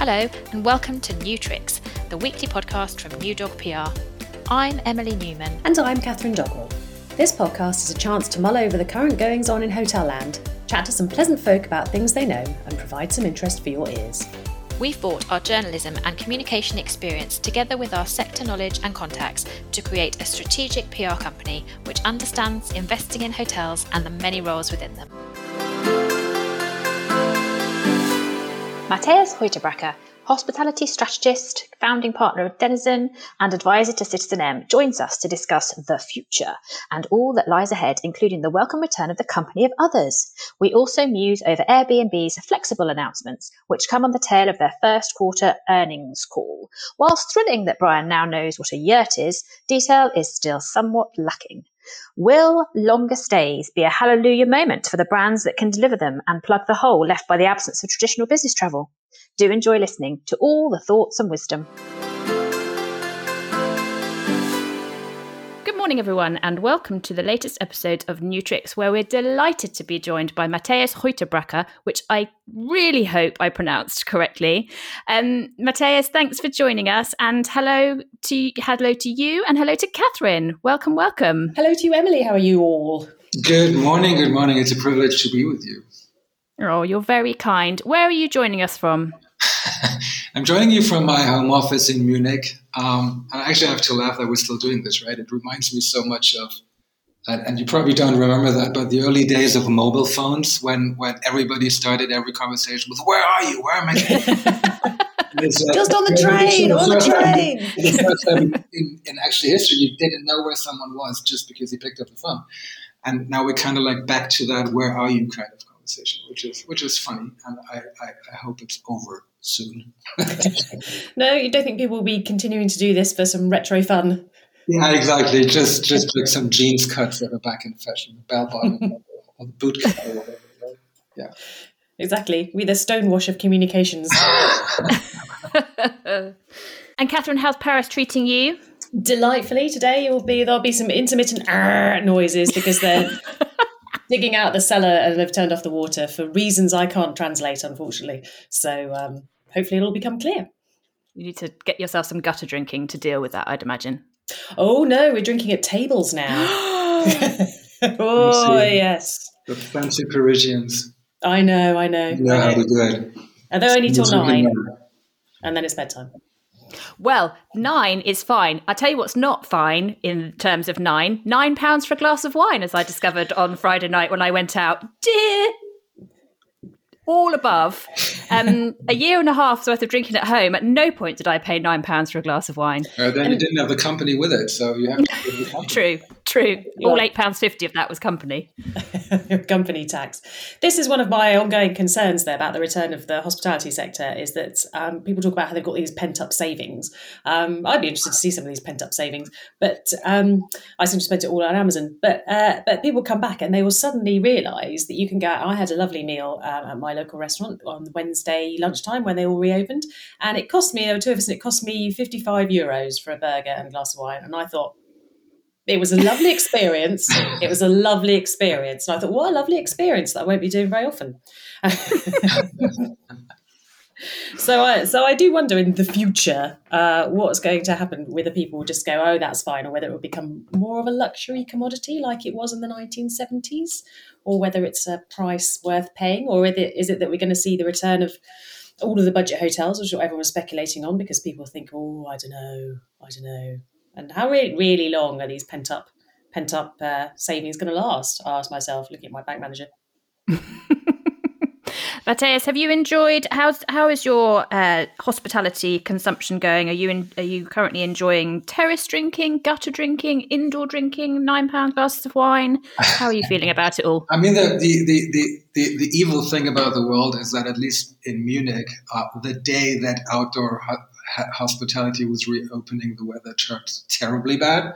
Hello, and welcome to New Tricks, the weekly podcast from New Dog PR. I'm Emily Newman. And I'm Catherine Dogwell. This podcast is a chance to mull over the current goings on in hotel land, chat to some pleasant folk about things they know, and provide some interest for your ears. We've brought our journalism and communication experience together with our sector knowledge and contacts to create a strategic PR company which understands investing in hotels and the many roles within them. Matthias Hüttebräucker hospitality strategist, founding partner of Denizen, and advisor to Citizen M, joins us to discuss the future and all that lies ahead, including the welcome return of the company of others. We also muse over Airbnb's flexible announcements, which come on the tail of their first quarter earnings call. Whilst thrilling that Brian now knows what a yurt is, detail is still somewhat lacking. Will longer stays be a hallelujah moment for the brands that can deliver them and plug the hole left by the absence of traditional business travel? Do enjoy listening to all the thoughts and wisdom. Good morning, everyone, and welcome to the latest episode of New Tricks, where we're delighted to be joined by Matthias Hüttebräucker, which I really hope I pronounced correctly. Um, Matthias, thanks for joining us, and hello to hello to you, and hello to Catherine. Welcome, welcome. Hello to you, Emily. How are you all? Good morning. Good morning. It's a privilege to be with you. Oh, you're very kind. Where are you joining us from? I'm joining you from my home office in Munich. Um, I actually have to laugh that we're still doing this, right? It reminds me so much of, and, and you probably don't remember that, but the early days of mobile phones when when everybody started every conversation with "Where are you? Where am I?" Just on the train, on the train. time in, in actually history, you didn't know where someone was just because he picked up the phone. And now we're kind of like back to that "Where are you?" kind of conversation, which is which is funny, and I, I, I hope it's over soon. no, you don't think people will be continuing to do this for some retro fun? Yeah, exactly. Just just like some jeans cuts that are back in fashion, bell bottom or the boot cut or whatever. Yeah. Exactly. We're the stonewash of communications. and Catherine, how's Paris treating you? Delightfully. Today will be there'll be some intermittent uh, noises because they're digging out the cellar and they've turned off the water for reasons I can't translate, unfortunately. So um, hopefully it'll become clear. You need to get yourself some gutter drinking to deal with that, I'd imagine. Oh no, we're drinking at tables now. oh yes, the fancy Parisians. I know, I know. Yeah, how to do it. And they're only till nine, and then it's bedtime. Well, nine is fine. I tell you what's not fine in terms of nine. Nine pounds for a glass of wine, as I discovered on Friday night when I went out. Dear all above. Um, a year and a half's worth of drinking at home. At no point did I pay nine pounds for a glass of wine. Uh, then and, you didn't have the company with it, so you have to. true, true. Yeah. All eight pounds fifty of that was company. company tax. This is one of my ongoing concerns there about the return of the hospitality sector. Is that um, people talk about how they've got these pent up savings. Um, I'd be interested to see some of these pent up savings, but um, I seem to spend it all on Amazon. But uh, but people come back and they will suddenly realise that you can go. I had a lovely meal um, at my local restaurant on Wednesday lunchtime when they all reopened, and it cost me. There were two of us, and it cost me fifty-five euros for a burger and a glass of wine. And I thought it was a lovely experience. it was a lovely experience, and I thought, what a lovely experience that I won't be doing very often. so I so I do wonder in the future uh, what's going to happen whether people will just go oh that's fine or whether it will become more of a luxury commodity like it was in the 1970s or whether it's a price worth paying, or is it, is it that we're going to see the return of all of the budget hotels, which everyone's speculating on because people think, oh, I don't know, I don't know. And how really, really long are these pent up pent up uh, savings going to last? I ask myself, looking at my bank manager. Matthias, have you enjoyed how's how is your uh, hospitality consumption going? Are you in, are you currently enjoying terrace drinking, gutter drinking, indoor drinking, nine pound glasses of wine? How are you feeling about it all? I mean, the the, the, the, the, the evil thing about the world is that at least in Munich, uh, the day that outdoor ho- hospitality was reopening, the weather turned terribly bad.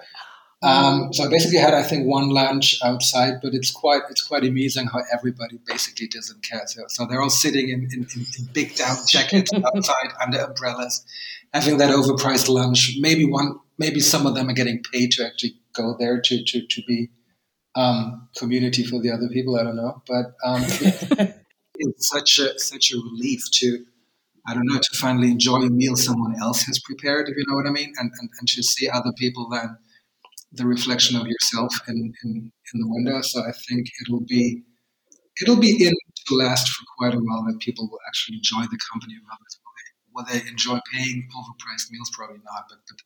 Um, so I basically had, I think, one lunch outside, but it's quite it's quite amazing how everybody basically doesn't care. So, so they're all sitting in, in, in big down jackets outside under umbrellas, having that overpriced lunch. Maybe one, maybe some of them are getting paid to actually go there to to, to be um, community for the other people. I don't know, but um, it's such a such a relief to I don't know, to finally enjoy a meal someone else has prepared, if you know what I mean, and, and, and to see other people than the reflection of yourself in, in, in the window. So I think it'll be it'll be in to last for quite a while that people will actually enjoy the company of others. Will they, will they enjoy paying overpriced meals? Probably not, but, but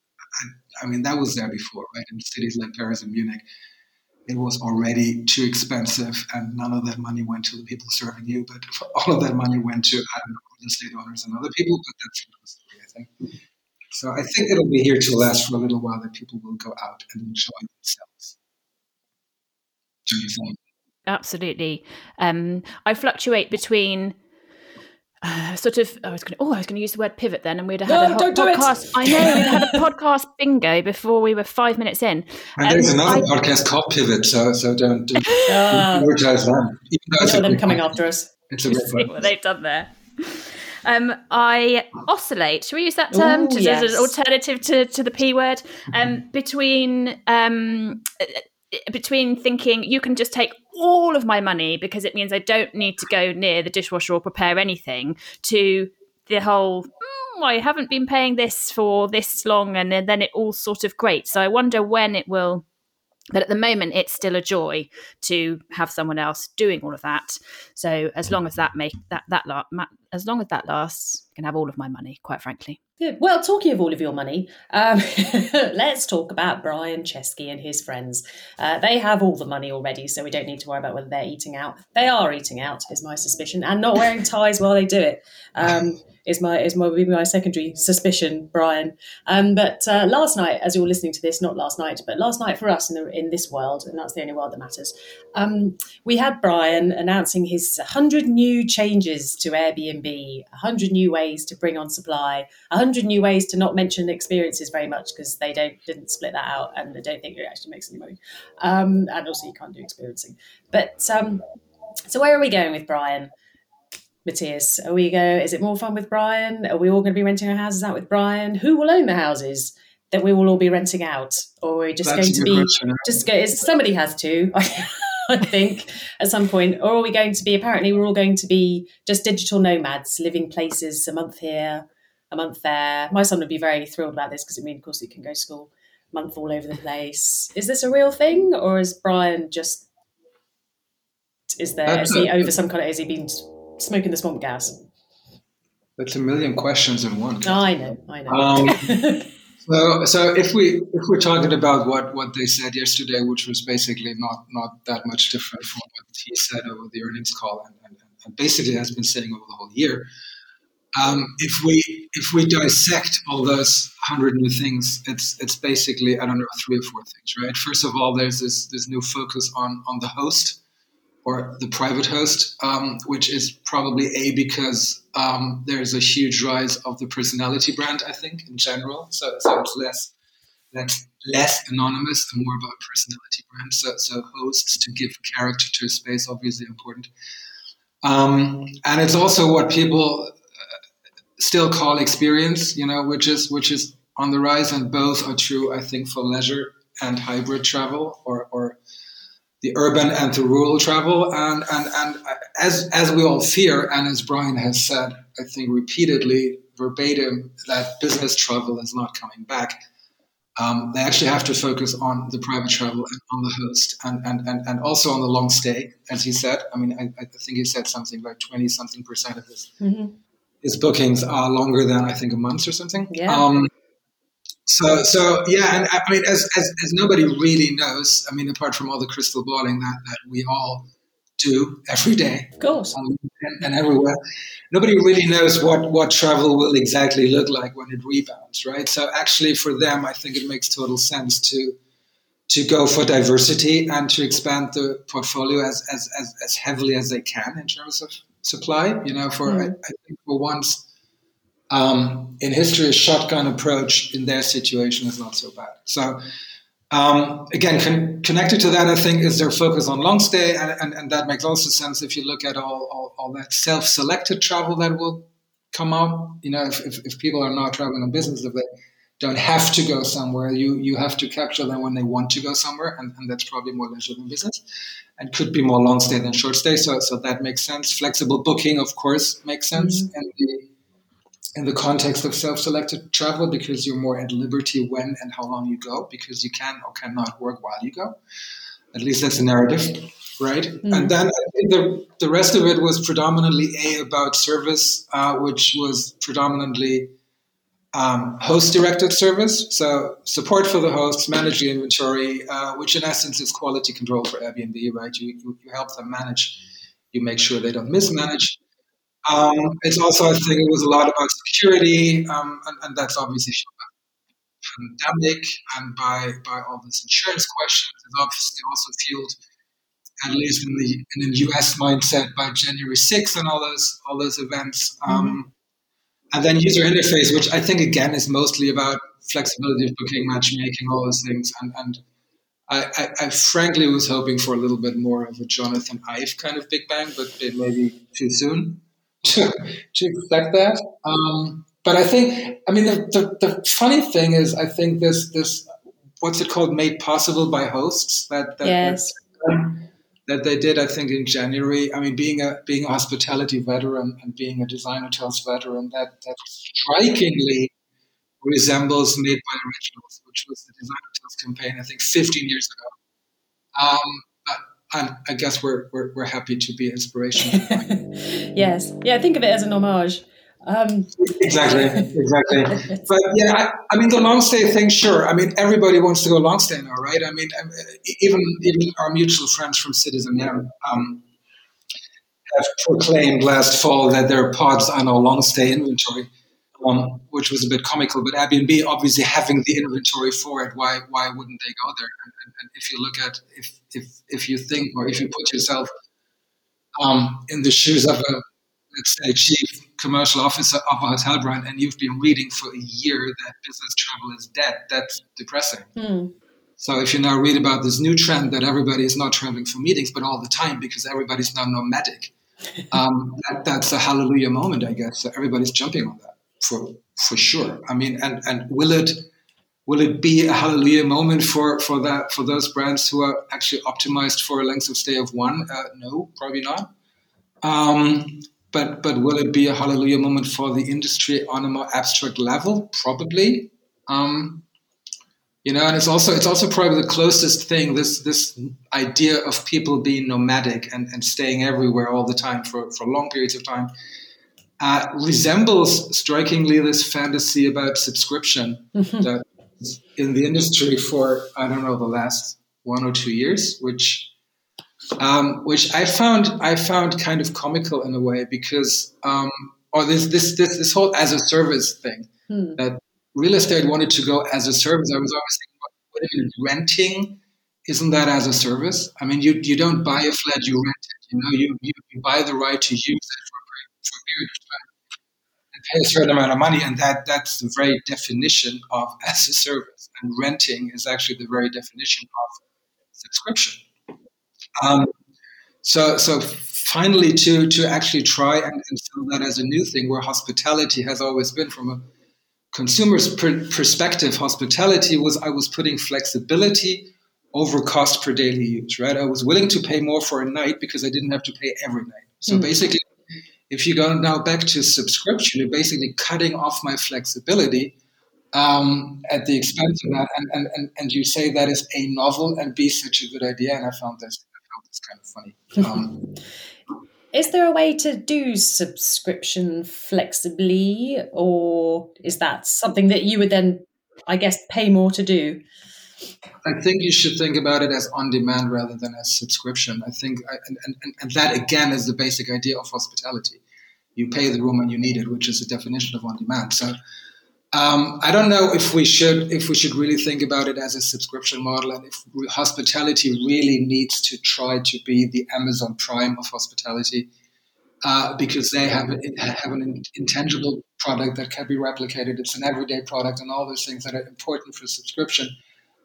I, I mean that was there before, right? In cities like Paris and Munich, it was already too expensive, and none of that money went to the people serving you, but all of that money went to I don't know the state owners and other people. But that's another story, I think. So I think it'll be here to last for a little while that people will go out and enjoy themselves. Do you think? Absolutely. Um, I fluctuate between uh, sort of I was going to, oh I was going to use the word pivot then and we'd have had No, a don't do it. podcast I know we'd had a podcast bingo before we were five minutes in And there's Um, another I- podcast called Pivot, so so don't, don't Ah, advertise them. Even though it's a them coming podcast. after us. It's a great see what podcast. they've done there um, I oscillate. Shall we use that term Ooh, to, as an alternative to, to the p word? Um, between um, between thinking you can just take all of my money because it means I don't need to go near the dishwasher or prepare anything, to the whole. "Mm, I haven't been paying this for this long, and then, then it all sort of great. So I wonder when it will. But at the moment, it's still a joy to have someone else doing all of that. So as long as that make that that la- as long as that lasts, I can have all of my money. Quite frankly. Good. Well, talking of all of your money, um, let's talk about Brian Chesky and his friends. Uh, they have all the money already, so we don't need to worry about whether they're eating out. They are eating out, is my suspicion, and not wearing ties while they do it. Um, is my is my my secondary suspicion, Brian. Um, but uh, last night, as you're listening to this, not last night, but last night for us in the, in this world, and that's the only world that matters. Um, we had Brian announcing his 100 new changes to Airbnb, 100 new ways to bring on supply, 100 new ways to not mention experiences very much because they don't didn't split that out and I don't think it actually makes any money. Um, and also you can't do experiencing. But um, so where are we going with Brian? Matthias, are we go? Is it more fun with Brian? Are we all going to be renting our houses out with Brian? Who will own the houses that we will all be renting out, or are we just That's going to be question. just go? Is, somebody has to, I think, at some point, or are we going to be? Apparently, we're all going to be just digital nomads, living places a month here, a month there. My son would be very thrilled about this because it means, of course, he can go to school a month all over the place. Is this a real thing, or is Brian just? Is there? That's Is he a- over some kind of? Is he been smoking the swamp gas? That's a million questions in one. I know, I know. Um, So, so if we if we're talking about what, what they said yesterday, which was basically not not that much different from what he said over the earnings call, and, and, and basically has been saying over the whole year, um, if we if we dissect all those hundred new things, it's it's basically I don't know three or four things, right? First of all, there's this this new focus on on the host or the private host, um, which is probably a because um, there's a huge rise of the personality brand. I think in general, so so it's less less less anonymous and more about personality brand. So so hosts to give character to a space obviously important, um, and it's also what people uh, still call experience. You know, which is which is on the rise, and both are true. I think for leisure and hybrid travel or or the urban and the rural travel. And, and, and as, as we all fear, and as Brian has said, I think repeatedly, verbatim, that business travel is not coming back. Um, they actually have to focus on the private travel and on the host and, and, and, and also on the long stay, as he said. I mean, I, I think he said something like 20 something percent of his, Mhm. his bookings are longer than I think a month or something. Yeah. Um, so, so yeah, and I mean, as, as, as nobody really knows, I mean, apart from all the crystal balling that, that we all do every day Of course. um, and, and everywhere, nobody really knows what, what travel will exactly look like when it rebounds, right? So, actually, for them, I think it makes total sense to to go for diversity and to expand the portfolio as, as, as, as heavily as they can in terms of supply. You know, for I, I think for once um, in history, a shotgun approach in their situation is not so bad. So, um, again, con- connected to that, I think, is their focus on long stay, and, and, and that makes also sense if you look at all, all, all that self selected travel that will come out. You know, if, if, if people are not traveling on business, if they don't have to go somewhere, you, you have to capture them when they want to go somewhere, and, and that's probably more leisure than business and could be more long stay than short stay. So, so that makes sense. Flexible booking, of course, makes sense in the in the context of self-selected travel because you're more at liberty when and how long you go because you can or cannot work while you go. At least that's the narrative, right? Mm. And then the the rest of it was predominantly a about service, uh, which was predominantly um, host-directed service. So support for the hosts, manage the inventory, uh, which in essence is quality control for Airbnb, right? You, you, you help them manage, you make sure they don't mismanage um, it's also, I think, it was a lot about security, um, and, and, that's obviously shown by the pandemic and by by all these insurance questions. It's obviously also fueled, at least in the in the US mindset, by January 6th and all those all those events. Um, mm-hmm. And then user interface, which I think again is mostly about flexibility of booking, matchmaking, all those things, and and I, I, I, frankly was hoping for a little bit more of a Jonathan Ive kind of Big Bang, but it may be too soon to, to expect that. Um, but I think, I mean, the, the, the, funny thing is, I think this this what's it called, made possible by hosts that that, yes. that they did, I think, in January. I mean, being a being a hospitality veteran and being a design hotels veteran, that that strikingly resembles Made by Originals, which was the design hotels campaign, I think, 15 years ago. Um, and I guess we're, we're, we're happy to be inspiration. yes. Yeah, think of it as an homage. Um. Exactly, exactly. but yeah, I, I, mean, the long stay thing, sure. I mean, everybody wants to go long stay now, right? I mean, um, even even our mutual friends from Citizen M um, have proclaimed last fall that their pods are no long stay inventory um, which was a bit comical. But Airbnb, obviously having the inventory for it, why why wouldn't they go there? And, and, and if you look at if if if you think or if you put yourself um, in the shoes of a let's say chief commercial officer of a hotel brand, and you've been reading for a year that business travel is dead, that's depressing. Hmm. So if you now read about this new trend that everybody is not traveling for meetings, but all the time because everybody's now nomadic, um, that, that's a hallelujah moment, I guess. So everybody's jumping on that for for sure. I mean, and and will it will it be a hallelujah moment for for that for those brands who are actually optimized for a length of stay of one? Uh, no, probably not. Um, but but will it be a hallelujah moment for the industry on a more abstract level? Probably. Um, you know, and it's also it's also probably the closest thing this this idea of people being nomadic and, and staying everywhere all the time for, for long periods of time uh, resembles strikingly this fantasy about subscription mm-hmm. that in the industry for I don't know the last one or two years, which um, which I found I found kind of comical in a way because um, or this this this this whole as a service thing hmm. that real estate wanted to go as a service. I was always thinking, what, renting isn't that as a service? I mean, you you don't buy a flat, you rent it. You know, you you, you buy the right to use it period of time and pay a certain amount of money. And that that's the very definition of as a service. And renting is actually the very definition of subscription. Um, so so finally to to actually try and, and sell that as a new thing where hospitality has always been from a consumer's per- perspective hospitality was i was putting flexibility over cost per daily use right i was willing to pay more for a night because i didn't have to pay every night so mm. basically if you go now back to subscription, you're basically cutting off my flexibility um, at the expense of that. And, and, and, and you say that is A, novel and B, such a good idea. And I found this, I found this kind of funny. Um, is there a way to do subscription flexibly, or is that something that you would then, I guess, pay more to do? I think you should think about it as on demand rather than as subscription. I think, and, and, and that again is the basic idea of hospitality. You pay the room when you need it, which is the definition of on demand. So, um, I don't know if we should if we should really think about it as a subscription model, and if hospitality really needs to try to be the Amazon Prime of hospitality, uh, because they have have an intangible product that can be replicated. It's an everyday product, and all those things that are important for subscription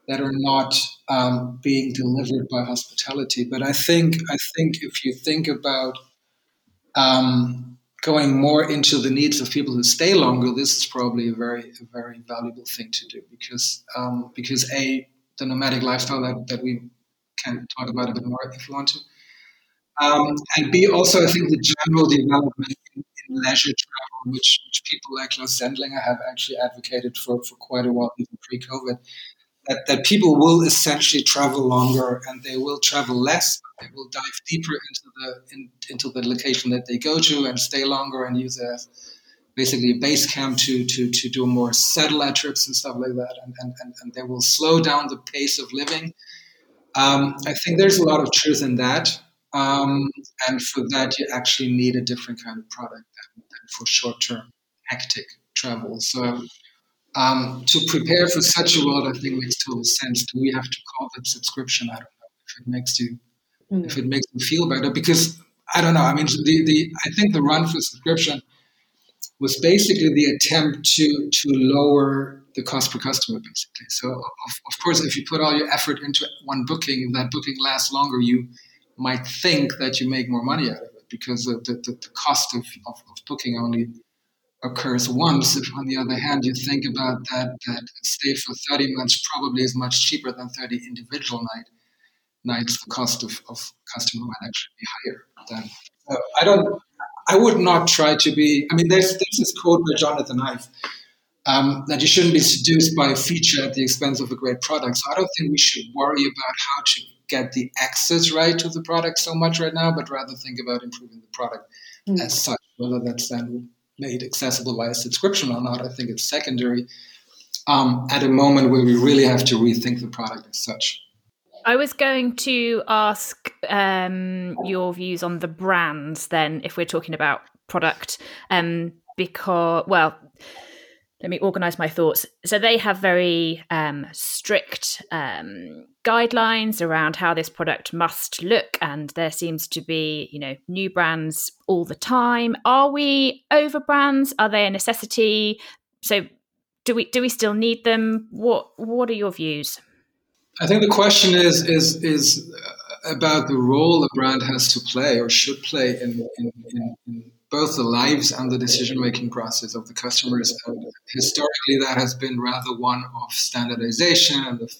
that are not um, being delivered by hospitality. But I think I think if you think about um, going more into the needs of people who stay longer, this is probably a very a very valuable thing to do because um, because a the nomadic lifestyle that, that we can talk about a bit more if you want to. Um, and B, also, I think the general development in, in leisure travel which, which people like Claus Sendlinger have actually advocated for, for quite a while, even pre-COVID, that, that people will essentially travel longer and they will travel less. They will dive deeper into the in, into the location that they go to and stay longer and use as basically a base camp to to to do more satellite trips and stuff like that. And and, and, and they will slow down the pace of living. Um, I think there's a lot of truth in that. Um, and for that, you actually need a different kind of product than, than for short term hectic travel. So um, to prepare for such a world, I think makes total sense. Do we have to call that subscription? I don't know if it makes you mm. if it makes you feel better because I don't know. I mean, the, the I think the run for subscription was basically the attempt to to lower the cost per customer, basically. So of, of course, if you put all your effort into one booking, and that booking lasts longer, you might think that you make more money out of it because the, the, the cost of, of, of booking only occurs once. If, on the other hand, you think about that, that stay for 30 months probably is much cheaper than 30 individual night nights, the cost of, of customer might actually be higher. Than, I don't. I would not try to be. I mean, there's, there's this quote by Jonathan Ive um, that you shouldn't be seduced by a feature at the expense of a great product. So I don't think we should worry about how to get the access right to the product so much right now, but rather think about improving the product mm. as such, whether that's then made accessible via subscription or not, I think it's secondary. Um, at a moment where we really have to rethink the product as such. I was going to ask um, your views on the brands then, if we're talking about product, um, because, well, let me organize my thoughts. So they have very um, strict um, guidelines around how this product must look, and there seems to be, you know, new brands all the time. Are we over brands? Are they a necessity? So, do we do we still need them? What What are your views? I think the question is is is about the role a brand has to play or should play in, in, in, in both the lives and the decision making process of the customers. And historically, that has been rather one of standardization and of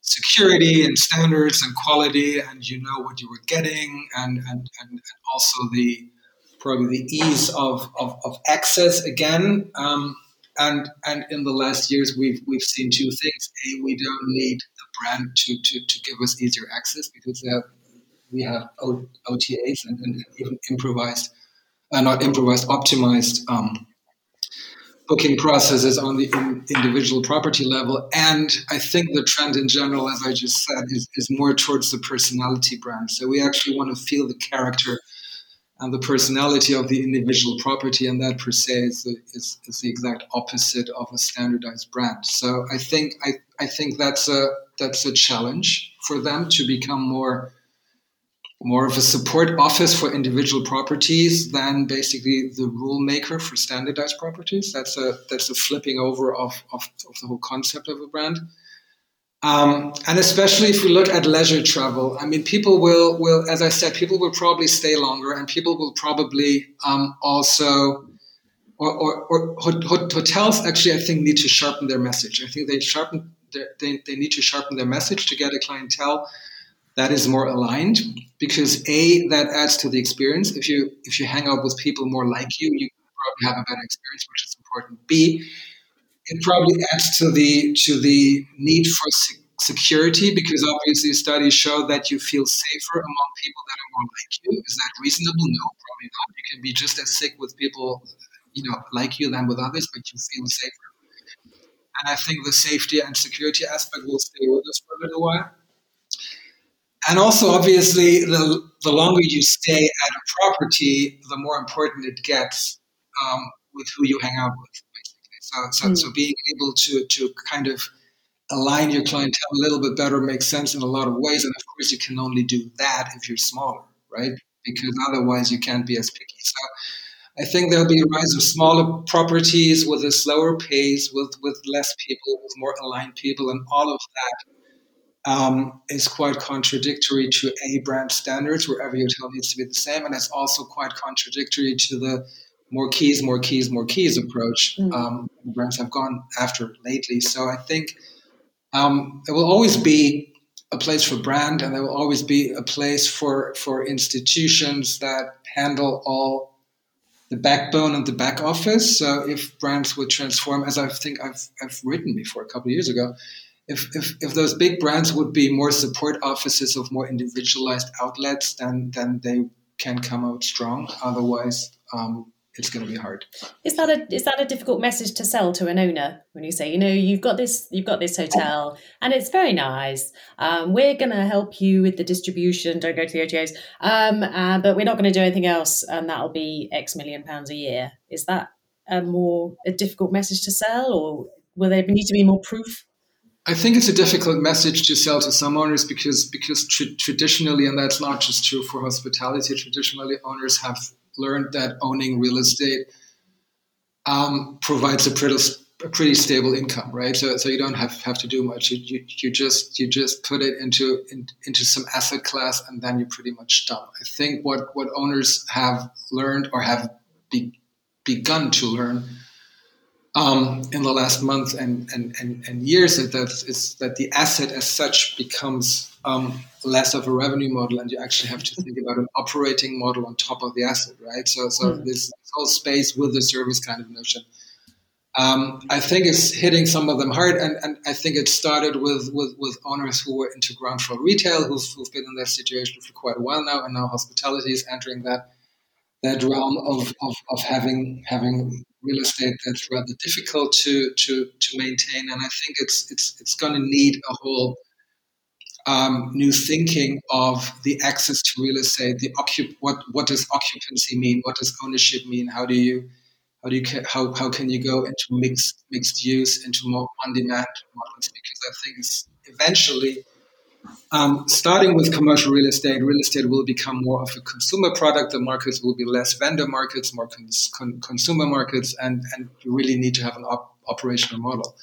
security and standards and quality, and you know what you were getting, and, and, and also the probably the ease of, of, of access again. Um, and and in the last years, we've we've seen two things. A, we don't need brand to, to, to give us easier access because have, we have OTAs and, and even improvised uh, not improvised, optimized um, booking processes on the in, individual property level. And I think the trend in general, as I just said, is, is more towards the personality brand. So we actually want to feel the character and the personality of the individual property, and that per se is the, is, is the exact opposite of a standardized brand. So I think I, I think that's a that's a challenge for them to become more more of a support office for individual properties than basically the rule maker for standardized properties. That's a that's a flipping over of, of, of the whole concept of a brand. Um, and especially if we look at leisure travel, I mean, people will will as I said, people will probably stay longer, and people will probably um, also. Or, or, or, hotels actually, I think, need to sharpen their message. I think they sharpen they, they need to sharpen their message to get a clientele that is more aligned because a that adds to the experience. If you if you hang out with people more like you you probably have a better experience which is important. B it probably adds to the to the need for security because obviously studies show that you feel safer among people that are more like you. Is that reasonable? No probably not. You can be just as sick with people you know like you than with others but you feel safer and i think the safety and security aspect will stay with us for a little while and also, obviously, the, the longer you stay at a property, the more important it gets um, with who you hang out with, basically. So, so, mm. so being able to, to kind of align your clientele a little bit better makes sense in a lot of ways. And of course, you can only do that if you're smaller, right? Because otherwise, you can't be as picky. So, I think there'll be a rise of smaller properties with a slower pace, with, with less people, with more aligned people, and all of that um, is quite contradictory to A brand standards, where every hotel needs to be the same, and it's also quite contradictory to the more keys, more keys, more keys approach mm. um, brands have gone after lately. So I think um, there will always be a place for brand, and there will always be a place for for institutions that handle all the backbone and the back office. So if brands would transform, as I think I've, I've written before a couple of years ago, if, if, if those big brands would be more support offices of more individualized outlets, then then they can come out strong. Otherwise, um, it's going to be hard. Is that a is that a difficult message to sell to an owner when you say, you know, you've got this you've got this hotel and it's very nice. Um, we're going to help you with the distribution. Don't go to the OTAs, um, uh, but we're not going to do anything else, and that'll be X million pounds a year. Is that a more a difficult message to sell, or will there need to be more proof? I think it's a difficult message to sell to some owners because because tra- traditionally, and that's not just true for hospitality. Traditionally, owners have learned that owning real estate um, provides a pretty a pretty stable income, right? So, so you don't have, have to do much. You, you, you just you just put it into in, into some asset class, and then you're pretty much done. I think what what owners have learned or have be, begun to learn um, in the last month and and, and, and years is that is that the asset as such becomes um, less of a revenue model, and you actually have to think about an operating model on top of the asset, right? So, so mm. this whole space with the service kind of notion. Um, I think it's hitting some of them hard, and, and I think it started with, with, with owners who were into ground floor retail, who've, who've been in that situation for quite a while now, and now hospitality is entering that that realm of, of, of having having real estate that's rather difficult to to to maintain, and I think it's it's it's going to need a whole um, new thinking of the access to real estate, the occup- what what does occupancy mean? What does ownership mean? How do you how do you how, how can you go into mixed mixed use into more on demand models? Because I think it's eventually um, starting with commercial real estate, real estate will become more of a consumer product. The markets will be less vendor markets, more cons- con- consumer markets, and and you really need to have an op- operational model.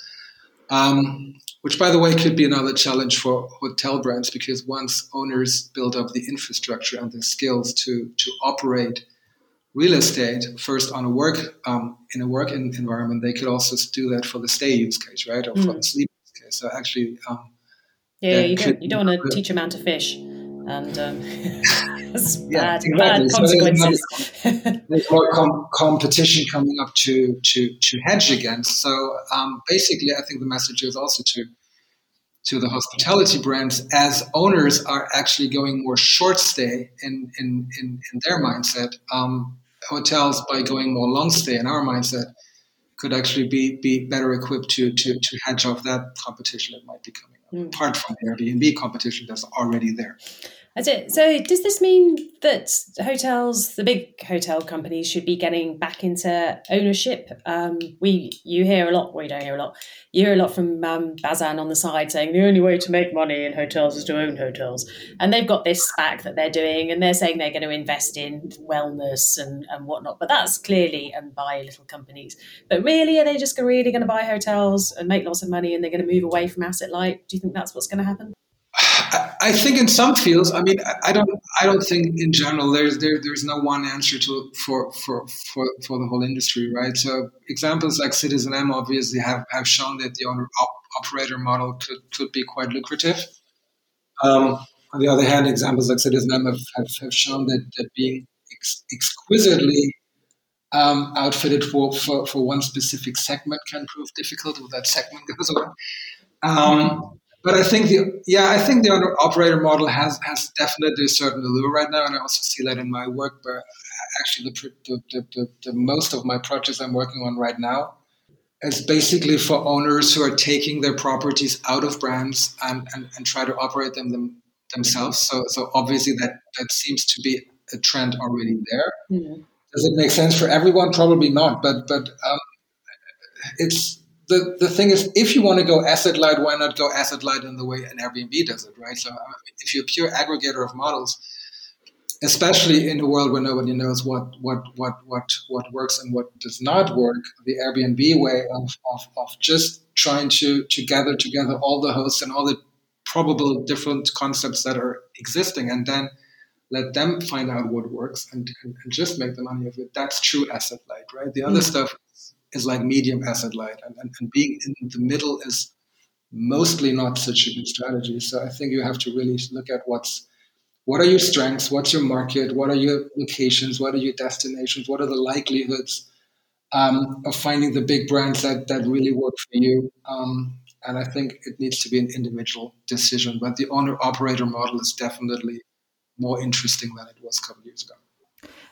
Um, which, by the way, could be another challenge for hotel brands because once owners build up the infrastructure and the skills to to operate real estate first on a work um, in a work in, environment, they could also do that for the stay use case, right, or mm. for the sleep use case. So actually, um, yeah, you don't you don't want to teach a man to fish, and um, yeah, bad, exactly. bad consequences. So there's, there's more com- competition coming up to to to hedge against. So um, basically, I think the message is also to to the hospitality brands as owners are actually going more short stay in in in, in their mindset. Um, hotels by going more long stay in our mindset could actually be be better equipped to to to hedge off that competition that might be coming. Apart from Airbnb competition that's already there. That's it. So, does this mean that hotels, the big hotel companies, should be getting back into ownership? Um, we, you hear a lot. We don't hear a lot. You hear a lot from um, Bazin on the side saying the only way to make money in hotels is to own hotels, and they've got this SPAC that they're doing, and they're saying they're going to invest in wellness and, and whatnot. But that's clearly and buy little companies. But really, are they just really going to buy hotels and make lots of money, and they're going to move away from asset light? Do you think that's what's going to happen? I think in some fields, I mean, I don't, I don't think in general there's there, there's no one answer to for for for for the whole industry, right? So examples like Citizen M obviously have have shown that the owner op- operator model could could be quite lucrative. Um, on the other hand, examples like Citizen M have, have, have shown that that being ex- exquisitely um, outfitted for, for for one specific segment can prove difficult if that segment goes away. Um, but I think the yeah, I think the owner operator model has has definitely a certain allure right now, and I also see that in my work. But actually, the, the, the, the, the most of my projects I'm working on right now is basically for owners who are taking their properties out of brands and, and, and try to operate them, them themselves. So so obviously that that seems to be a trend already there. Mm-hmm. Does it make sense for everyone? Probably not. But but um, it's the, the thing is, if you want to go asset light, why not go asset light in the way an Airbnb does it, right? So uh, if you're a pure aggregator of models, especially in a world where nobody knows what what what what what works and what does not work, the Airbnb way of, of, of just trying to to gather together all the hosts and all the probable different concepts that are existing and then let them find out what works and, and, and just make the money of it. That's true asset light, right? The other mm-hmm. stuff is like medium asset light, and, and, and being in the middle is mostly not such a good strategy. So I think you have to really look at what's what are your strengths? What's your market? What are your locations? What are your destinations? What are the likelihoods um, of finding the big brands that, that really work for you? Um, and I think it needs to be an individual decision. But the owner operator model is definitely more interesting than it was a couple years ago.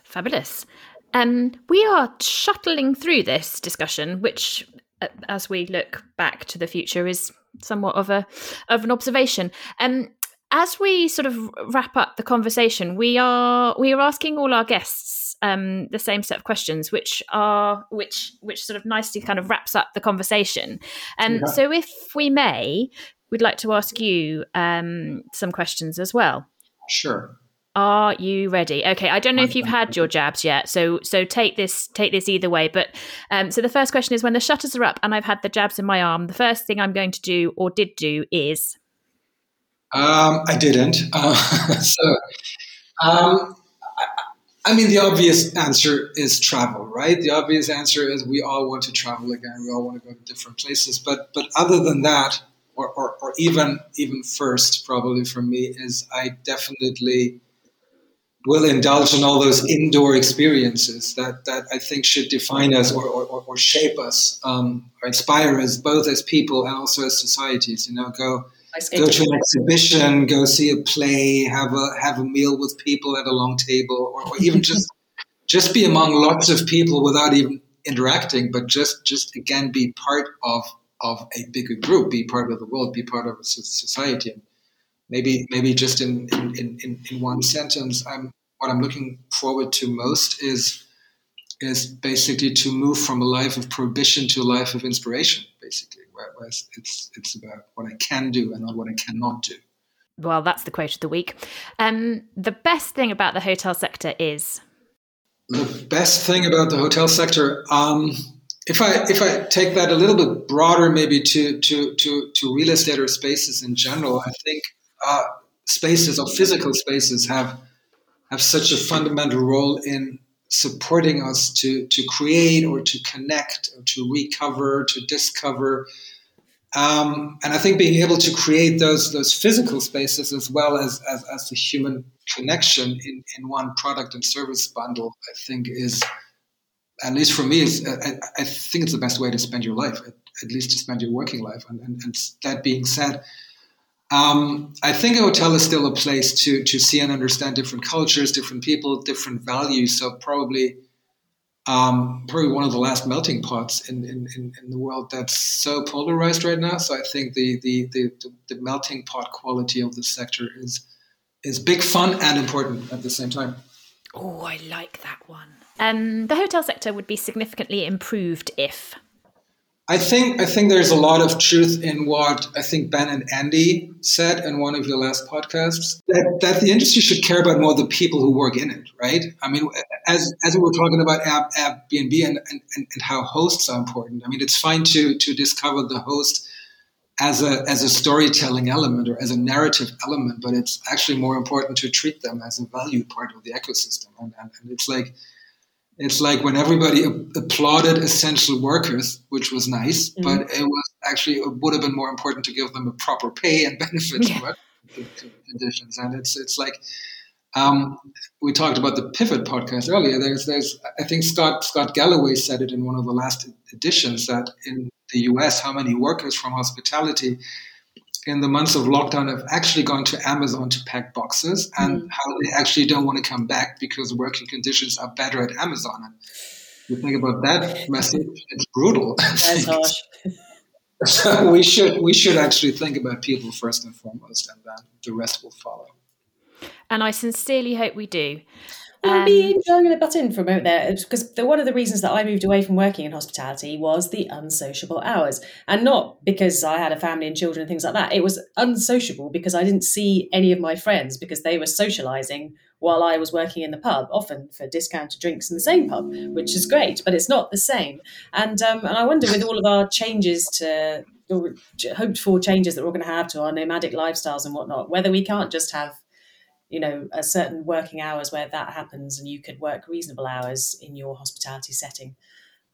Fabulous. Um, we are shuttling through this discussion, which, uh, as we look back to the future, is somewhat of a of an observation. Um, as we sort of wrap up the conversation, we are we are asking all our guests um, the same set of questions, which are which which sort of nicely kind of wraps up the conversation. And um, yeah. so, if we may, we'd like to ask you um, some questions as well. Sure. Are you ready? Okay, I don't know if you've had your jabs yet, so so take this take this either way. But um, so the first question is: when the shutters are up and I've had the jabs in my arm, the first thing I'm going to do or did do is. Um, I didn't. Uh, so, um, I, I mean, the obvious answer is travel, right? The obvious answer is we all want to travel again. We all want to go to different places. But but other than that, or, or, or even even first, probably for me, is I definitely will indulge in all those indoor experiences that, that I think should define us or, or, or shape us um, or inspire us both as people and also as societies. You know, go go to an exhibition, go see a play, have a have a meal with people at a long table, or, or even just just be among lots of people without even interacting, but just just again be part of of a bigger group, be part of the world, be part of a society maybe maybe just in in, in, in one sentence, I'm what I'm looking forward to most is is basically to move from a life of prohibition to a life of inspiration, basically, whereas it's it's about what I can do and not what I cannot do. Well, that's the quote of the week. Um, the best thing about the hotel sector is the best thing about the hotel sector. Um, if I if I take that a little bit broader, maybe to to to to real estate or spaces in general, I think uh, spaces or physical spaces have have such a fundamental role in supporting us to to create or to connect or to recover to discover um, and I think being able to create those those physical spaces as well as as, as the human connection in, in one product and service bundle, I think is at least for me is I, I think it's the best way to spend your life, at, at least to spend your working life. And, and, and that being said, um, I think a hotel is still a place to to see and understand different cultures, different people, different values. So probably, um, probably one of the last melting pots in, in, in, the world that's so polarized right now. So I think the the, the, the, the melting pot quality of the sector is is big fun and important at the same time. Oh, I like that one. Um, the hotel sector would be significantly improved if I think I think there's a lot of truth in what I think Ben and Andy said in one of your last podcasts that, that the industry should care about more the people who work in it, right? I mean, as as we were talking about Airbnb and, and, and how hosts are important. I mean, it's fine to to discover the host as a as a storytelling element or as a narrative element, but it's actually more important to treat them as a value part of the ecosystem. And, and, and it's like it's like when everybody applauded essential workers, which was nice, mm-hmm. but it was actually it would have been more important to give them a proper pay and benefits yeah. conditions. And it's it's like um, we talked about the Pivot podcast earlier. There's there's I think Scott Scott Galloway said it in one of the last editions that in the U.S. how many workers from hospitality in the months of lockdown have actually gone to Amazon to pack boxes and mm. how they actually don't want to come back because working conditions are better at Amazon. And you think about that message, it's brutal. That's harsh. so we should we should actually think about people first and foremost, and then the rest will follow. And I sincerely hope we do. Um, be enjoying a butt in for a moment there because the, one of the reasons that I moved away from working in hospitality was the unsociable hours, and not because I had a family and children and things like that. It was unsociable because I didn't see any of my friends because they were socialising while I was working in the pub, often for discounted drinks in the same pub, which is great, but it's not the same. And um, and I wonder with all of our changes to hoped for changes that we're going to have to our nomadic lifestyles and whatnot, whether we can't just have you know a certain working hours where that happens and you could work reasonable hours in your hospitality setting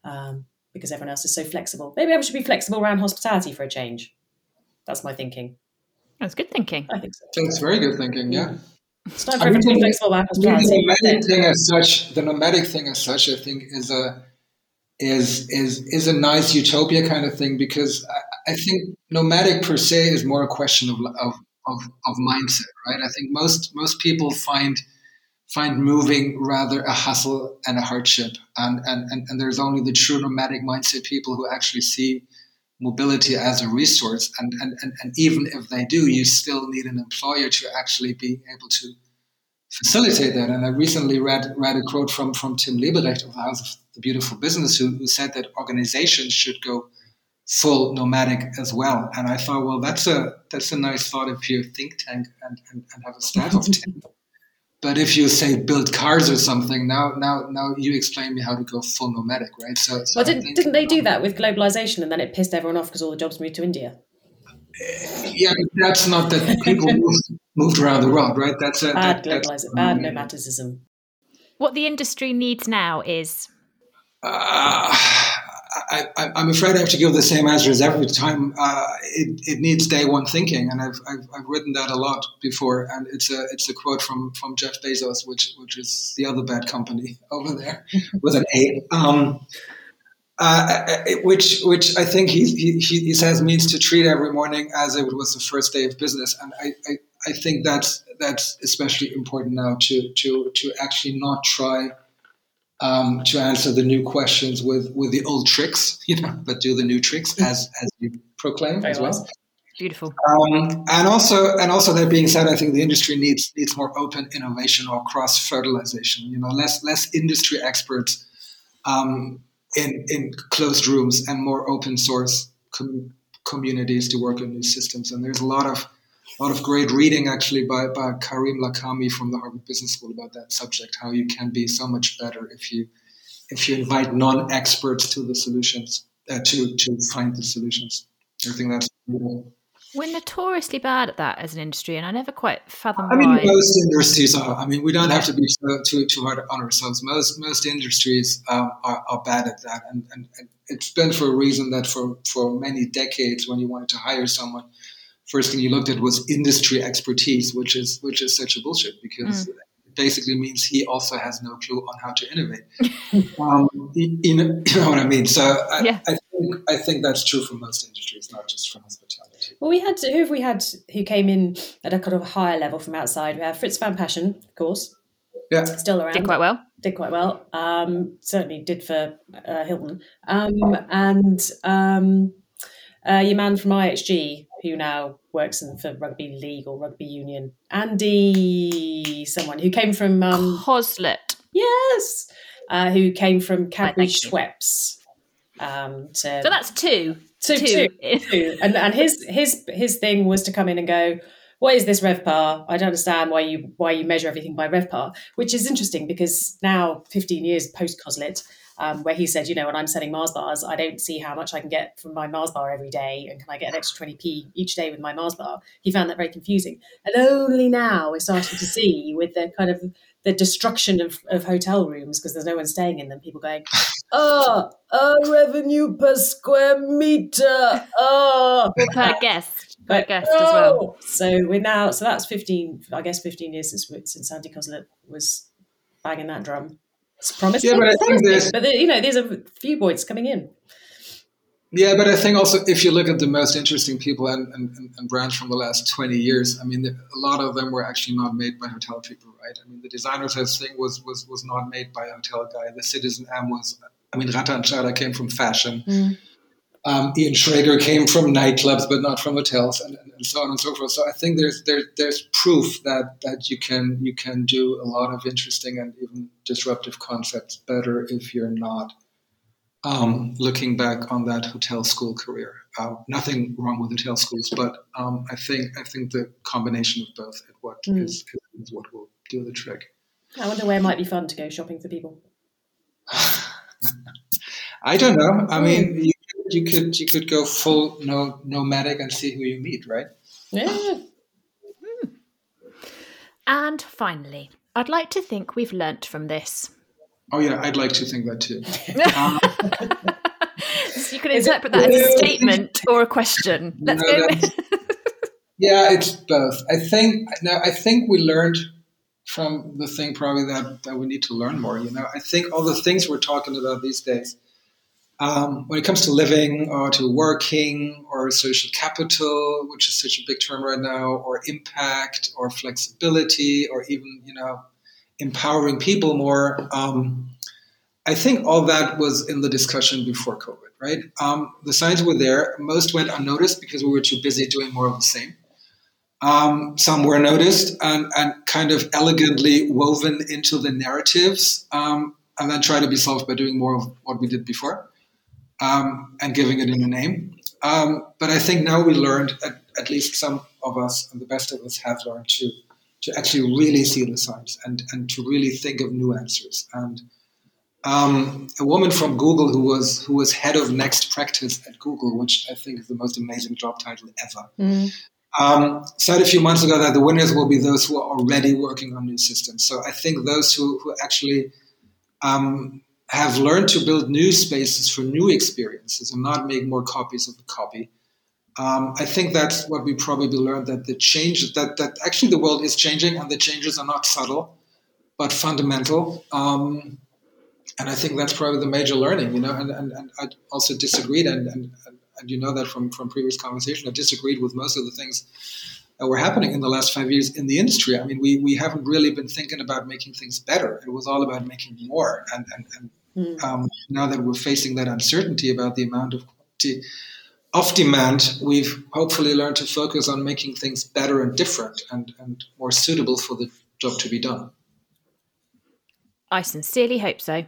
um, because everyone else is so flexible. Maybe i should be flexible around hospitality for a change. That's my thinking. That's good thinking. I think so. That's very good thinking yeah. It's time for everyone to be flexible about The nomadic thing as such, the nomadic thing as such, I think is a is is is a nice utopia kind of thing because I, I think nomadic per se is more a question of, of of of mindset, right? I think most most people find find moving rather a hustle and a hardship, and and and, and there's only the true nomadic mindset people who actually see mobility as a resource. And, and, and, and even if they do, you still need an employer to actually be able to facilitate that. And I recently read read a quote from from Tim Leberecht of the House of the Beautiful Business, who, who said that organizations should go full nomadic as well. And I thought, well, that's a that's a nice thought if you're think tank and, and, and have a staff of ten. But if you say build cars or something, now now now you explain me how to go full nomadic, right? So, so well, didn't, didn't they do that with globalization, and then it pissed everyone off because all the jobs moved to India? Yeah, that's not that people moved, moved around the world, right? That's a bad that, globalization, bad nomadicism. What the industry needs now is. Uh, I, am afraid I have to give the same answer as every time. Uh, it, it, needs day one thinking, and I've, I've, I've, written that a lot before. And it's a it's a quote from from Jeff Bezos, which which is the other bad company over there with an A. Um, uh, which which I think he, he he says means to treat every morning as if it was the first day of business, and I, I, I think that's that's especially important now to to to actually not try um, to answer the new questions with with the old tricks, you know, but do the new tricks mm. as as you proclaim Very as well. well. Beautiful. Um, and also, and also that being said, I think the industry needs needs more open innovation or cross fertilization. You know, less less industry experts um, in in closed rooms and more open source com- communities to work on new systems. And there's a lot of a lot of great reading actually by, by Karim Lakhani from the Harvard Business School about that subject, how you can be so much better if you if you invite non-experts to the solutions uh, to to find the solutions. I think that's cool. We're notoriously bad at that as an industry, and I never quite fathom. I mean, why. most industries are. I mean, we don't have to be so, too too hard on ourselves. Most most industries um, are, are bad at that, and, and, and it's been for a reason that for for many decades, when you wanted to hire someone, first thing he looked at was industry expertise, which is which is such a bullshit because mm. it basically means he also has no clue on how to innovate. um, you, know, you, know, what I mean? So I, yeah. I, think I think that's true for most industries, not just for hospitality. Well, we had who have we had who came in at a kind of higher level from outside? We have Fritz van Paasschen, of course. Yeah, still around. Did quite well. Did quite well. Um, certainly did for uh, Hilton. Um, and um, uh, your man from IHG, who now works in, for rugby league or rugby union, Andy, someone who came from um, Cosslett. Yes, uh, who came from Cadbury Schweppes. Um, to, so that's two. Two, two. two, two. And, and his his his thing was to come in and go, what is this RevPAR? I don't understand why you why you measure everything by RevPAR, which is interesting because now, 15 years post Cosslett, um, where he said, you know, when I'm selling Mars bars, I don't see how much I can get from my Mars bar every day, and can I get an extra 20p each day with my Mars bar? He found that very confusing, and only now we're starting to see with the kind of the destruction of, of hotel rooms because there's no one staying in them. People going, oh, oh, revenue per square meter, oh, per guest, per but, guest oh. as well. So we're now, so that's 15, I guess, 15 years since since Andy Cosslett was banging that drum. It's promising. Yeah, but I think there's, but you know, there's a few points coming in. Yeah, but I think also if you look at the most interesting people and, and, and brands from the last 20 years, I mean, a lot of them were actually not made by hotel people, right? I mean, the designer house thing was, was, was not made by a hotel guy. The Citizen M was, I mean, Rattan Chadha came from fashion. Mm. Um, Ian Schrager came from nightclubs, but not from hotels, and, and, so on and so forth. So I think there's there, there's proof that that you can you can do a lot of interesting and even disruptive concepts better if you're not um, looking back on that hotel school career. Uh, nothing wrong with hotel schools, but um, I think I think the combination of both is what mm. is, is what will do the trick. I wonder where it might be fun to go shopping for people. I don't know. I mean, you you could you could go full no, nomadic and see who you meet, right? Yeah. Hmm. And finally, I'd like to think we've learnt from this. Oh yeah, I'd like to think that too. um, so you can interpret that as a statement or a question. Let's no, go. yeah, it's both. I think now. I think we learned from the thing probably that, that we need to learn more. You know, I think all the things we're talking about these days, um, when it comes to living or to working or social capital, which is such a big term right now, or impact or flexibility or even, you know, empowering people more. Um, I think all that was in the discussion before COVID, right? Um, the signs were there. Most went unnoticed because we were too busy doing more of the same. Um, some were noticed and, and, kind of elegantly woven into the narratives, um, and then try to be solved by doing more of what we did before um, and giving it in a name. Um, but I think now we learned, at, at, least some of us, and the best of us have learned to to actually really see the signs and, and to really think of new answers. And um, a woman from Google who was who was head of next practice at Google, which I think is the most amazing job title ever. Mm um, said a few months ago that the winners will be those who are already working on new systems. So I think those who, who actually um, have learned to build new spaces for new experiences and not make more copies of a copy. Um, I think that's what we probably learned that the change that that actually the world is changing and the changes are not subtle but fundamental. Um, and I think that's probably the major learning, you know. And, and, and I also disagreed and, and, and you know that from, from previous conversation, I disagreed with most of the things that were happening in the last five years in the industry. I mean, we, we haven't really been thinking about making things better. It was all about making more. And, and, and mm. um, now that we're facing that uncertainty about the amount of quantity of demand, we've hopefully learned to focus on making things better and different and, and more suitable for the job to be done. I sincerely hope so.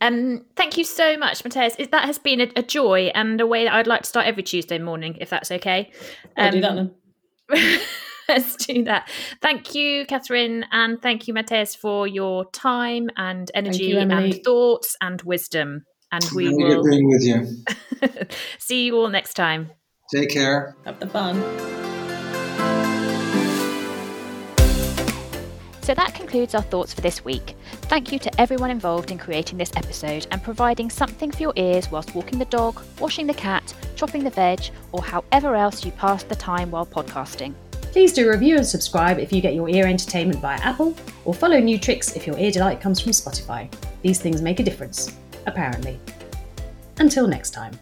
Um, thank you so much, Matthias. That has been a, a, joy and a way that I'd like to start every Tuesday morning, if that's okay. Um, I'll do that then. let's do that. Thank you, Catherine, and thank you, Matthias, for your time and energy you, and thoughts and wisdom. And we really will being with you. see you all next time. Take care. Have the fun. So that concludes our thoughts for this week. Thank you to everyone involved in creating this episode and providing something for your ears whilst walking the dog, washing the cat, chopping the veg, or however else you pass the time while podcasting. Please do review and subscribe if you get your ear entertainment via Apple, or follow New Tricks if your ear delight comes from Spotify. These things make a difference, apparently. Until next time.